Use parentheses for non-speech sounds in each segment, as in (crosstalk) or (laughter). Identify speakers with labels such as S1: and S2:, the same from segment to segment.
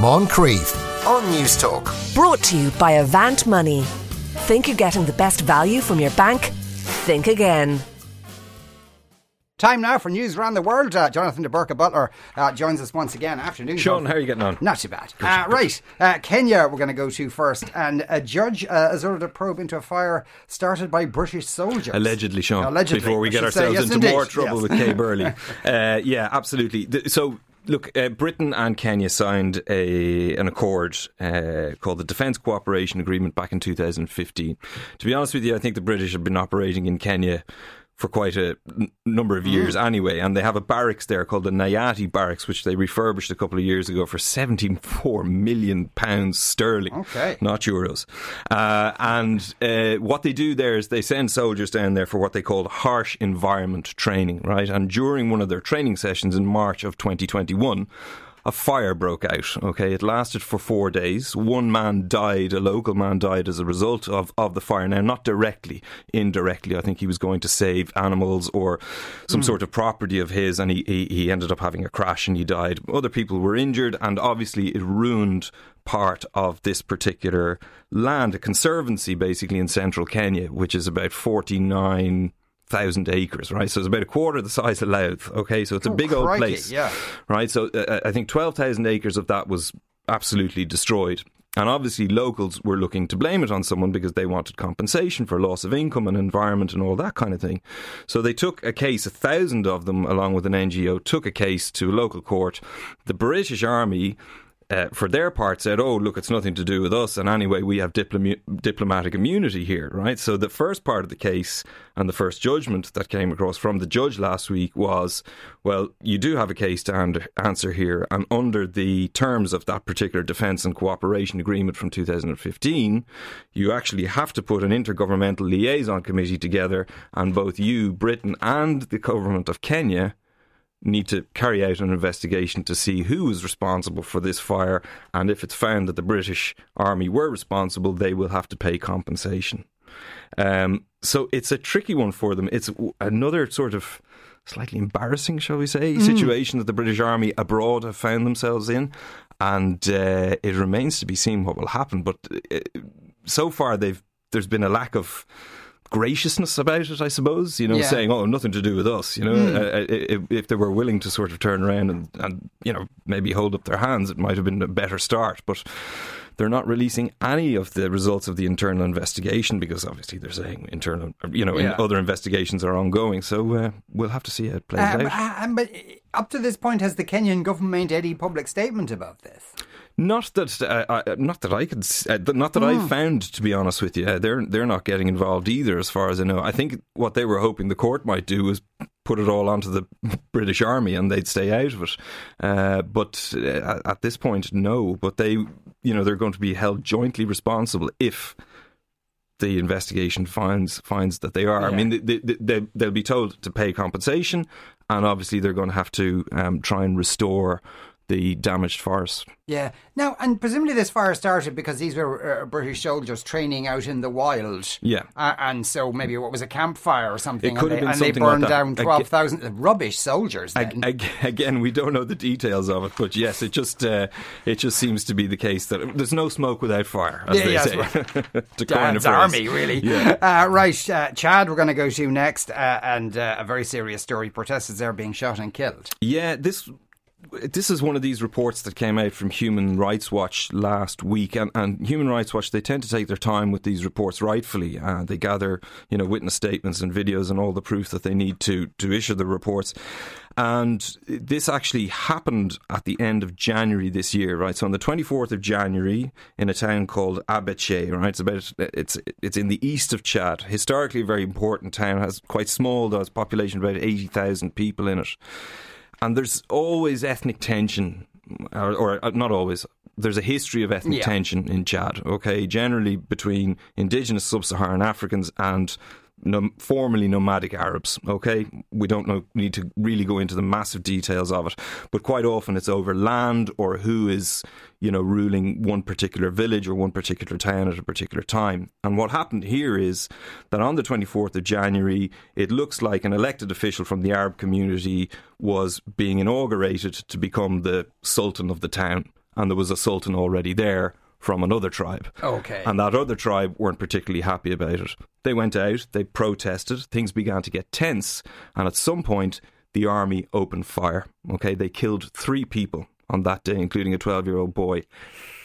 S1: Moncrieff on Newstalk.
S2: Brought to you by Avant Money. Think you're getting the best value from your bank? Think again.
S3: Time now for news around the world. Uh, Jonathan de Burca Butler uh, joins us once again. Afternoon.
S4: Sean, how are you getting on?
S3: Not too bad. Uh, right. Uh, Kenya, we're going to go to first. And a judge uh, has ordered a probe into a fire started by British soldiers.
S4: Allegedly, Sean.
S3: Allegedly.
S4: Before we
S3: I
S4: get
S3: should say.
S4: ourselves
S3: Yes,
S4: into
S3: indeed.
S4: more trouble
S3: Yes.
S4: with Kay Burley. (laughs) uh, yeah, absolutely. Th- So. Look, uh, Britain and Kenya signed a an accord uh, called the Defence Cooperation Agreement back in 2015. To be honest with you, I think the British have been operating in Kenya for quite a n- number of years anyway, and they have a barracks there called the Nyati Barracks, which they refurbished a couple of years ago for 74 million pounds sterling,
S3: Okay.
S4: not euros. Uh, and uh, what they do there is they send soldiers down there for what they call harsh environment training, right? And during one of their training sessions in March of 2021, a fire broke out. Okay, it lasted for four days. One man died, a local man died as a result of, of the fire. Now, not directly, indirectly. I think he was going to save animals or some hmm. sort of property of his, and he, he, he ended up having a crash and he died. Other people were injured, and obviously it ruined part of this particular land, a conservancy basically in central Kenya, which is about 49 thousand acres, right? So it's about a quarter the size of Louth. Okay, so it's a
S3: Oh,
S4: big old place,
S3: yeah.
S4: right? So uh, I think twelve thousand acres of that was absolutely destroyed. And obviously, locals were looking to blame it on someone because they wanted compensation for loss of income and environment and all that kind of thing. So they took a case, a thousand of them, along with an NGO, took a case to a local court. The British Army uh, for their part said, "Oh, look, it's nothing to do with us, and anyway, we have diplom- diplomatic immunity here, right?" So the first part of the case and the first judgment that came across from the judge last week was, "Well, you do have a case to an- answer here, and under the terms of that particular defence and cooperation agreement from 2015, you actually have to put an intergovernmental liaison committee together, and both you, Britain, and the government of Kenya." Need to carry out an investigation to see who was responsible for this fire, and if it's found that the British Army were responsible, they will have to pay compensation. Um, so it's a tricky one for them. It's another sort of slightly embarrassing, shall we say, situation that the British Army abroad have found themselves in, and uh, it remains to be seen what will happen. But uh, so far, they've there's been a lack of graciousness about it, I suppose. You know,
S3: Yeah.
S4: saying, "Oh, nothing to do with us." You know, uh, if, if they were willing to sort of turn around and, and you know maybe hold up their hands, it might have been a better start. But they're not releasing any of the results of the internal investigation because obviously they're saying internal, you know,
S3: Yeah.
S4: in other investigations are ongoing. So uh, we'll have to see how it plays
S3: Um,
S4: out.
S3: uh, um, but up to this point, has the Kenyan government made any public statement about this?
S4: Not that, uh, I, not that I could, uh, not that
S3: Hmm.
S4: I found, to be honest with you. Uh, They're they're not getting involved either, as far as I know. I think what they were hoping the court might do was put it all onto the (laughs) British Army and they'd stay out of it. Uh, but uh, at this point, no. But they, you know, they're going to be held jointly responsible if the investigation finds finds that they are. I mean, they, they, they, they'll be told to pay compensation, and obviously they're going to have to um, try and restore the damaged forest.
S3: Yeah. Now, and presumably this fire started because these were uh, British soldiers training out in the wild.
S4: Yeah.
S3: Uh, and so maybe what was a campfire or something.
S4: It could
S3: and
S4: have
S3: they,
S4: been
S3: and they
S4: something like
S3: burned
S4: that.
S3: down
S4: Aga-
S3: 12,000 rubbish soldiers.
S4: Ag- ag- (laughs) Again, we don't know the details of it, but yes, it just uh, it just seems to be the case that there's no smoke without fire, as
S3: Yeah,
S4: they
S3: yeah,
S4: say. (laughs) to (laughs)
S3: Dad's army, really.
S4: Yeah.
S3: Uh, right, uh, Chad, we're going to go to next, uh, and uh, a very serious story. Protesters there being shot and killed.
S4: Yeah, this this is one of these reports that came out from Human Rights Watch last week, and, and Human Rights Watch they tend to take their time with these reports. Rightfully, uh, they gather you know witness statements and videos and all the proof that they need to to issue the reports. And this actually happened at the end of January this year, right? So on the 24th of January, in a town called Abeche, right? It's about it's it's in the east of Chad. Historically, a very important town. Has quite small, though, it's population about 80,000 people in it and there's always ethnic tension, or, or uh, not always. There's a history of ethnic
S3: Yeah.
S4: tension in Chad. Okay, generally between indigenous sub-Saharan Africans and nom- formerly nomadic Arabs. Okay, we don't know, need to really go into the massive details of it, but quite often it's over land or who is, you know, ruling one particular village or one particular town at a particular time. And what happened here is that on the 24th of January, it looks like an elected official from the Arab community was being inaugurated to become the sultan of the town. and there was a sultan already there from another tribe.
S3: Okay.
S4: And that other tribe weren't particularly happy about it. They went out, they protested, things began to get tense, and at some point, the army opened fire. Okay, they killed three people on that day, including a 12 year old boy.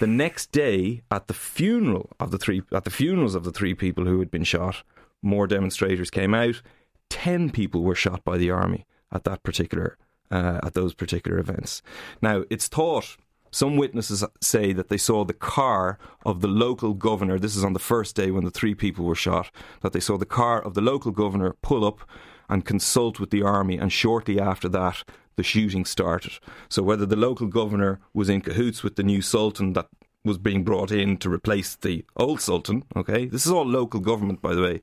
S4: The next day, at the funeral of the three, at the funerals of the three people who had been shot, more demonstrators came out. Ten people were shot by the army at that particular, uh, at those particular events. Now, it's thought some witnesses say that they saw the car of the local governor. This is on the first day when the three people were shot. That they saw the car of the local governor pull up and consult with the army, and shortly after that, the shooting started. So whether the local governor was in cahoots with the new sultan that was being brought in to replace the old sultan, okay, this is all local government, by the way.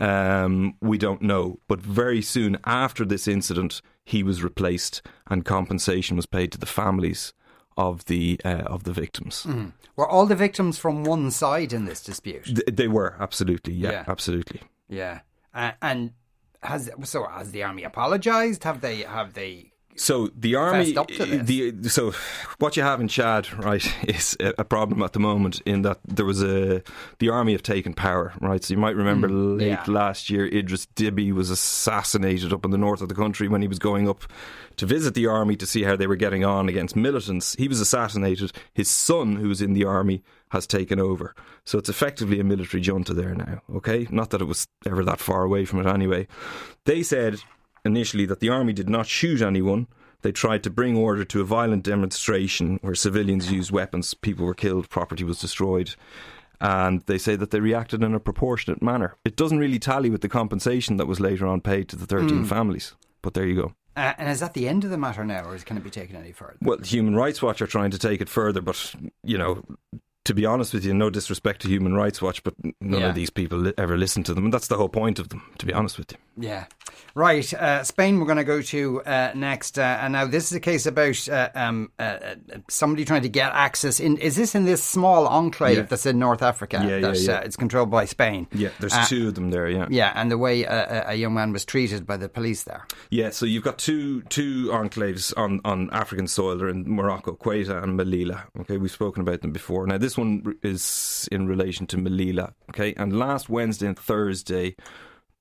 S4: Um, we don't know, but very soon after this incident, he was replaced, and compensation was paid to the families of the uh, of the victims.
S3: Mm. Were all the victims from one side in this dispute?
S4: Th- they were absolutely, yeah,
S3: Yeah.
S4: absolutely.
S3: Yeah, uh, and has so has the army apologized? Have they? Have they?
S4: So the army,
S3: Fessed up to this.
S4: the so what you have in Chad, right, (laughs) is a, problem at the moment in that there was a the army have taken power, right. So you might remember mm, late
S3: yeah.
S4: last year, Idriss Déby was assassinated up in the north of the country when he was going up to visit the army to see how they were getting on against militants. He was assassinated. His son, who was in the army, has taken over. So it's effectively a military junta there now. Okay, not that it was ever that far away from it anyway. They said initially that the army did not shoot anyone. They tried to bring order to a violent demonstration where civilians used weapons, people were killed, property was destroyed. And they say that they reacted in a proportionate manner. It doesn't really tally with the compensation that was later on paid to the 13 families. But there you go.
S3: Uh, and is that the end of the matter now, or is, can it be taken any further?
S4: Well, Human Rights Watch are trying to take it further, but, you know, to be honest with you, no disrespect to Human Rights Watch, but none
S3: Yeah.
S4: of these people ever listen to them. And that's the whole point of them, to be honest with you.
S3: Yeah. Right. Uh, Spain, we're going to go to uh, next. Uh, and now this is a case about uh, um, uh, uh, somebody trying to get access. in. Is this in this small enclave
S4: Yeah.
S3: that's in North Africa
S4: Yeah, yeah,
S3: that
S4: yeah.
S3: Uh, it's controlled by Spain?
S4: Yeah, there's two of them there, yeah.
S3: Yeah, and the way a, a young man was treated by the police there.
S4: Yeah, so you've got two two enclaves on, on African soil. They're in Morocco, Ceuta and Melilla. Okay, we've spoken about them before. Now, this one is in relation to Melilla. Okay, and last Wednesday and Thursday,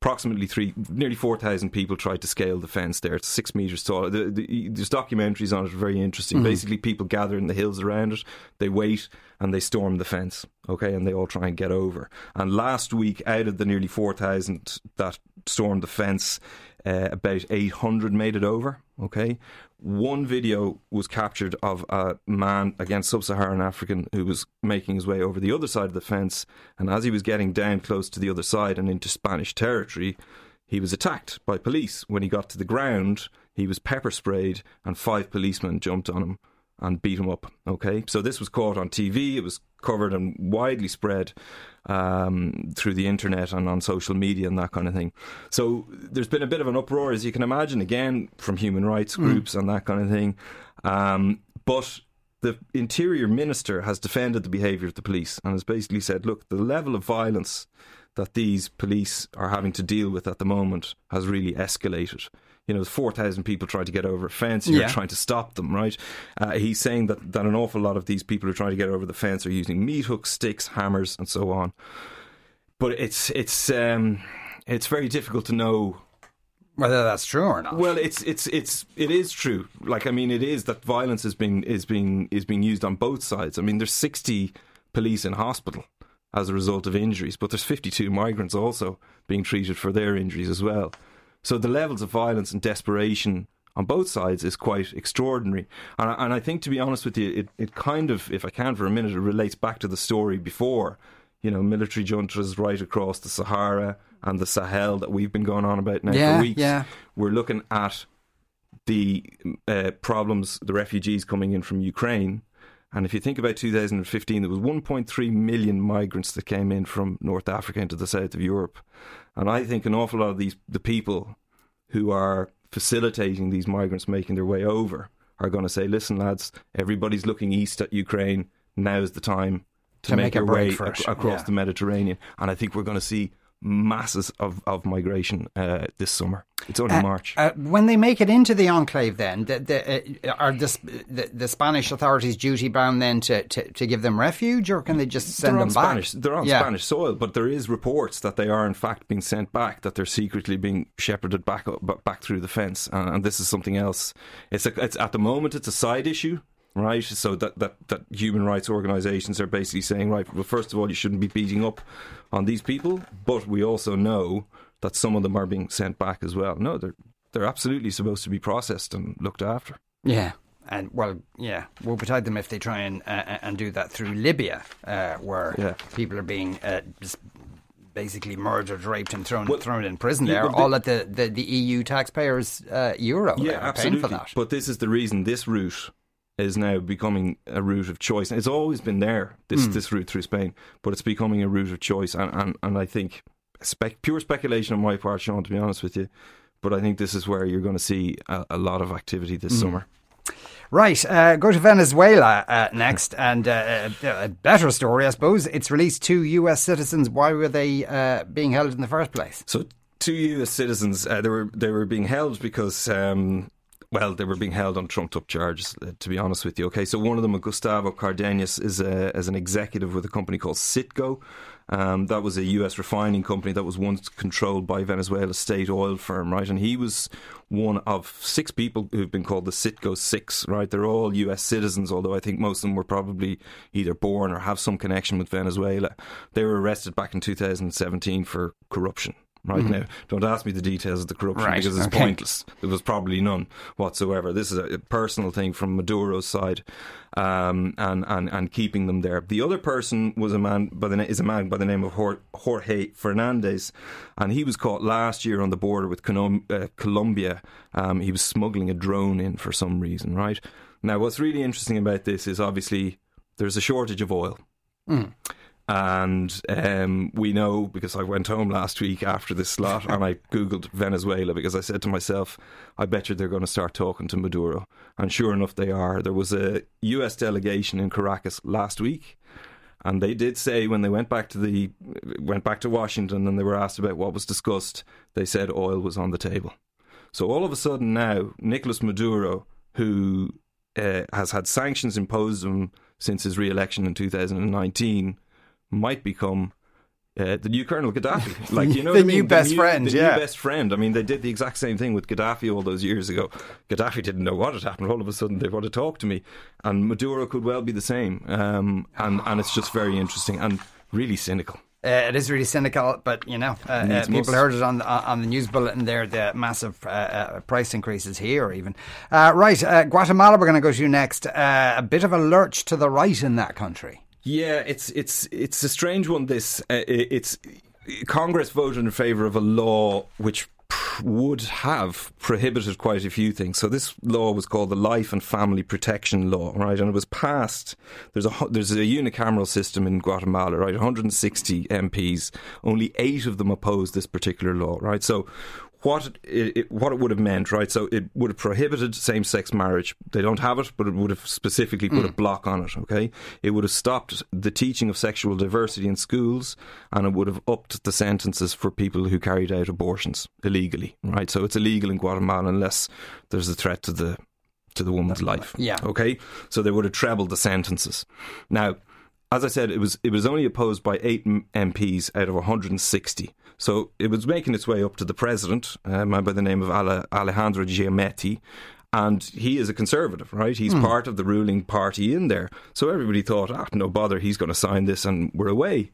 S4: approximately three, nearly four thousand people tried to scale the fence there. It's six meters tall. The, the, there's documentaries on it, very interesting. Mm-hmm. Basically, people gather in the hills around it. They wait and they storm the fence. Okay, and they all try and get over. And last week, out of the nearly four thousand that stormed the fence, uh, about 800 made it over. Okay. One video was captured of a man against sub Saharan African who was making his way over the other side of the fence. And as he was getting down close to the other side and into Spanish territory, he was attacked by police. When he got to the ground, he was pepper sprayed and five policemen jumped on him and beat him up. Okay, so this was caught on TV. It was covered and widely spread um, through the internet and on social media and that kind of thing. So there's been a bit of an uproar, as you can imagine, again from human rights groups and that kind of thing. Um, but the interior minister has defended the behaviour of the police and has basically said, look, the level of violence that these police are having to deal with at the moment has really escalated. You know, there's 4,000 people trying to get over a fence, and you're
S3: Yeah.
S4: trying to stop them, right? Uh, he's saying that, that an awful lot of these people who are trying to get over the fence are using meat hooks, sticks, hammers, and so on. But it's it's um, it's very difficult to know
S3: Whether that's true or not.
S4: well, it's it's it's it is true. Like I mean, it is that violence is being is being is being used on both sides. I mean, there's 60 police in hospital as a result of injuries, but there's 52 migrants also being treated for their injuries as well. So the levels of violence and desperation on both sides is quite extraordinary. And I, and I think, to be honest with you, it, it kind of, if I can for a minute, it relates back to the story before. You know, military juntas right across the Sahara and the Sahel that we've been going on about now
S3: Yeah,
S4: for weeks.
S3: yeah.
S4: We're looking at the uh, problems, the refugees coming in from Ukraine. And if you think about 2015, there was 1.3 million migrants that came in from North Africa into the south of Europe. And I think an awful lot of these, the people who are facilitating these migrants making their way over, are going to say, listen, lads, everybody's looking east at Ukraine. Now is the time to,
S3: To
S4: make,
S3: make a
S4: your way ac- across
S3: yeah.
S4: the Mediterranean. And I think we're going to see masses of, of migration uh, this summer. It's only
S3: Uh,
S4: March.
S3: Uh, when they make it into the enclave, then the, the, uh, are the, the the Spanish authorities duty bound then to, to, to give them refuge, or can they just send them
S4: on
S3: back?
S4: Spanish. They're on
S3: Yeah.
S4: Spanish soil, but there is reports that they are in fact being sent back. That they're secretly being shepherded back up, back through the fence, and this is something else. It's, a, it's at the moment it's a side issue, right? So that, that that human rights organisations are basically saying, right, well, first of all, you shouldn't be beating up on these people, but we also know that some of them are being sent back as well. No, they're they're absolutely supposed to be processed and looked after.
S3: Yeah. And well, yeah, we'll betide them if they try and uh, and do that through Libya, uh, where
S4: Yeah.
S3: people are being uh, basically murdered, raped, and thrown
S4: Well,
S3: thrown in prison. There,
S4: well,
S3: all at the, the, the EU taxpayers' uh, euro.
S4: Yeah, absolutely.
S3: for that.
S4: But this is the reason this route is now becoming a route of choice. It's always been there, this this route through Spain, but it's becoming a route of choice. And and, and I think spec, pure speculation on my part, Sean, to be honest with you. But I think this is where you're going to see a, a lot of activity this summer.
S3: Right, uh, go to Venezuela uh, next, (laughs) and uh, a, a better story, I suppose. It's released two U.S. citizens. Why were they uh, being held in the first place?
S4: So two U.S. citizens, uh, they were they were being held because. Um, well, they were being held on trumped up charges, uh, to be honest with you. Okay, so one of them, Gustavo Cardenas, is a, as an executive with a company called Citgo. Um, that was a US refining company that was once controlled by Venezuela's state oil firm, right? And he was one of six people who've been called the Citgo Six, right? They're all US citizens, although I think most of them were probably either born or have some connection with Venezuela. They were arrested back in 2017 for corruption. Right now, don't ask me the details of the corruption
S3: Right,
S4: because it's
S3: okay.
S4: pointless. There was probably none whatsoever. This is a personal thing from Maduro's side, um, and and and keeping them there. The other person was a man by the is a man by the name of Jorge Fernandez, and he was caught last year on the border with uh, Colombia. Um, he was smuggling a drone in for some reason. Right now, what's really interesting about this is obviously there's a shortage of oil. And um, we know because I went home last week after this slot and I (laughs) Googled Venezuela because I said to myself, I bet you they're going to start talking to Maduro. And sure enough, they are. There was a US delegation in Caracas last week. And they did say when they went back to the went back to Washington and they were asked about what was discussed, they said oil was on the table. So all of a sudden now, Nicolas Maduro, who uh, has had sanctions imposed on him since his re-election in 2019, might become uh, the new Colonel Gaddafi. (laughs) Like you know,
S3: The
S4: what I mean?
S3: new best friend,
S4: the
S3: yeah.
S4: new best friend. I mean, they did the exact same thing with Gaddafi all those years ago. Gaddafi didn't know what had happened. All of a sudden, they want to talk to me, and Maduro could well be the same. Um, and and it's just very interesting and really cynical.
S3: Uh, it is really cynical, but you know, uh, uh, people heard it on the, on the news bulletin there. The massive uh, uh, price increases here, even. Uh, right, uh, Guatemala. We're going to go to you next. Uh, a bit of a lurch to the right in that country.
S4: Yeah, it's it's it's a strange one. This uh, it's Congress voted in favour of a law which would have prohibited quite a few things. So this law was called the Life and Family Protection Law, right? And it was passed. There's a there's a unicameral system in Guatemala, right? 160 MPs. Only eight of them opposed this particular law, right? So what it, it, what it would have meant, right? So it would have prohibited same-sex marriage. They don't have it, but it would have specifically put a mm. block on it. Okay, it would have stopped the teaching of sexual diversity in schools, and it would have upped the sentences for people who carried out abortions illegally. Right, so it's illegal in Guatemala unless there's a threat to the to the woman's life.
S3: Yeah.
S4: Okay, so they would have trebled the sentences. Now, as I said, it was it was only opposed by eight MPs out of 160. So it was making its way up to the president, a man by the name of Alejandro Giammattei, and he is a conservative, right? He's part of the ruling party in there. So everybody thought, ah, no bother, he's going to sign this, and we're away.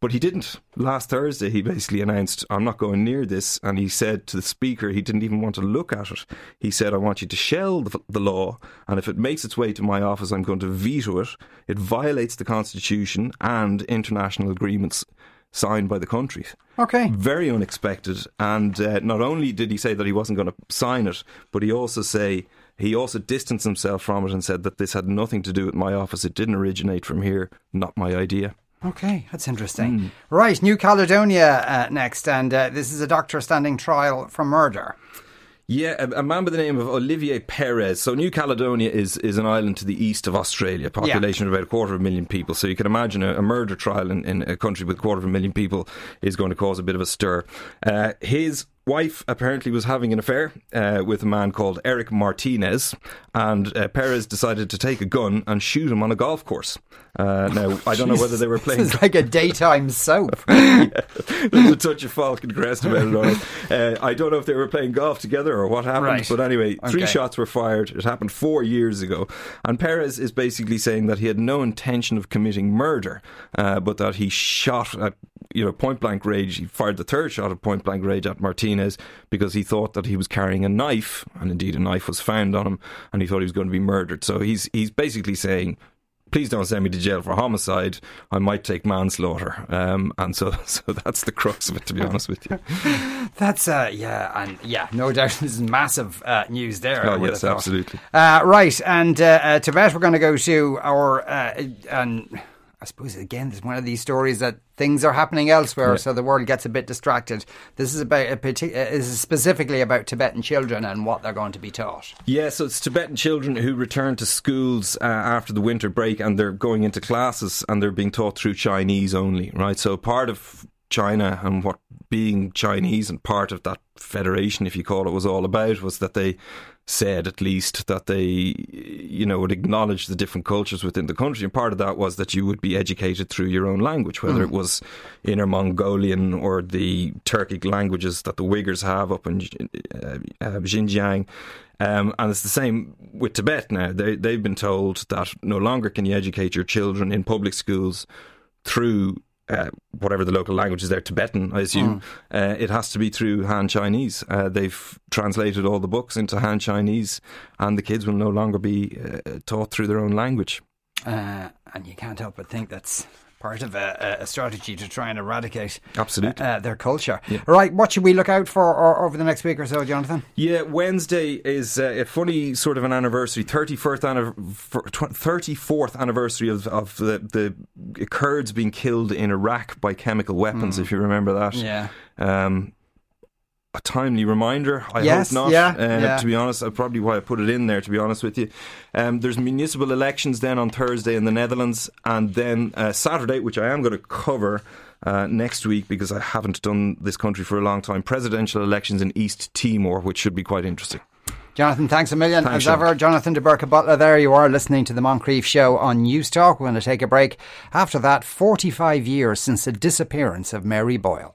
S4: But he didn't. Last Thursday, he basically announced, I'm not going near this. And he said to the Speaker, he didn't even want to look at it. He said, I want you to shell the, the law. And if it makes its way to my office, I'm going to veto it. It violates the Constitution and international agreements signed by the countries.
S3: Okay.
S4: Very unexpected. And uh, not only did he say that he wasn't going to sign it, but he also say he also distanced himself from it and said that this had nothing to do with my office. It didn't originate from here. Not my idea.
S3: Okay, that's interesting. Right, New Caledonia uh, next, and uh, this is a doctor standing trial for murder.
S4: Yeah, a, a, man by the name of Olivier Perez. So New Caledonia is, is an island to the east of Australia, population yeah. of about a quarter of a million people. So you can imagine a, a murder trial in, in, a country with a quarter of a million people is going to cause a bit of a stir. Uh, his wife apparently was having an affair uh, with a man called Eric Martinez, and uh, Perez decided to take a gun and shoot him on a golf course. Uh, now, I don't know whether they were (laughs) playing.
S3: It's like a daytime soap.
S4: yeah, (laughs) there's a touch of Falcon Crest about it. All. Uh, I don't know if they were playing golf together or what happened, right. but anyway, three okay. shots were fired. It happened four years ago, and Perez is basically saying that he had no intention of committing murder, uh, but that he shot at you know point blank range. He fired the third shot at point blank range at Martinez because he thought that he was carrying a knife, and indeed a knife was found on him, and he thought he was going to be murdered. So he's he's basically saying please don't send me to jail for homicide. I might take manslaughter. Um, and so, (laughs) so that's the crux of it, to be honest with you. (laughs)
S3: that's, uh, yeah, and yeah, no doubt this is massive uh, news there.
S4: Oh, yes, absolutely.
S3: Uh, right, and uh, uh, Tibet, we're going to go to our, uh, and I suppose again, there's one of these stories that things are happening elsewhere, yeah. so the world gets a bit distracted. This is about a partic- uh, is specifically about Tibetan children and what they're going to be taught.
S4: Yeah, so it's Tibetan children who return to schools uh, after the winter break, and they're going into classes and they're being taught through Chinese only, right? So part of China and what being Chinese and part of that federation, if you call it, was all about was that they said at least that they, you know, would acknowledge the different cultures within the country. And part of that was that you would be educated through your own language, whether mm. it was Inner Mongolian or the Turkic languages that the Uyghurs have up in uh, uh, Xinjiang. Um, and it's the same with Tibet now. They, they've been told that no longer can you educate your children in public schools through uh, whatever the local language is there, Tibetan, I assume, mm. uh, it has to be through Han Chinese. Uh, they've translated all the books into Han Chinese, and the kids will no longer be uh, taught through their own language.
S3: Uh, and you can't help but think that's part of a, a, strategy to try and eradicate
S4: absolutely
S3: uh, their culture. Yeah. Right, what should we look out for or, over the next week or so, Jonathan?
S4: Yeah, Wednesday is uh, a funny sort of an anniversary, thirty fourth thirty fourth anniversary of, of the, the Kurds being killed in Iraq by chemical weapons. Mm. If you remember that,
S3: yeah. Um,
S4: a timely reminder. I
S3: yes,
S4: hope not.
S3: Yeah,
S4: uh,
S3: yeah.
S4: To be honest, that's probably why I put it in there. To be honest with you, um, there's municipal elections then on Thursday in the Netherlands, and then uh, Saturday, which I am going to cover. Uh, next week, because I haven't done this country for a long time, presidential elections in East Timor, which should be quite interesting.
S3: Jonathan, thanks a million.
S4: Thanks,
S3: As ever, Jonathan de Burke Butler there. You are listening to the Moncrieff Show on Newstalk. We're going to take a break. After that, 45 years since the disappearance of Mary Boyle.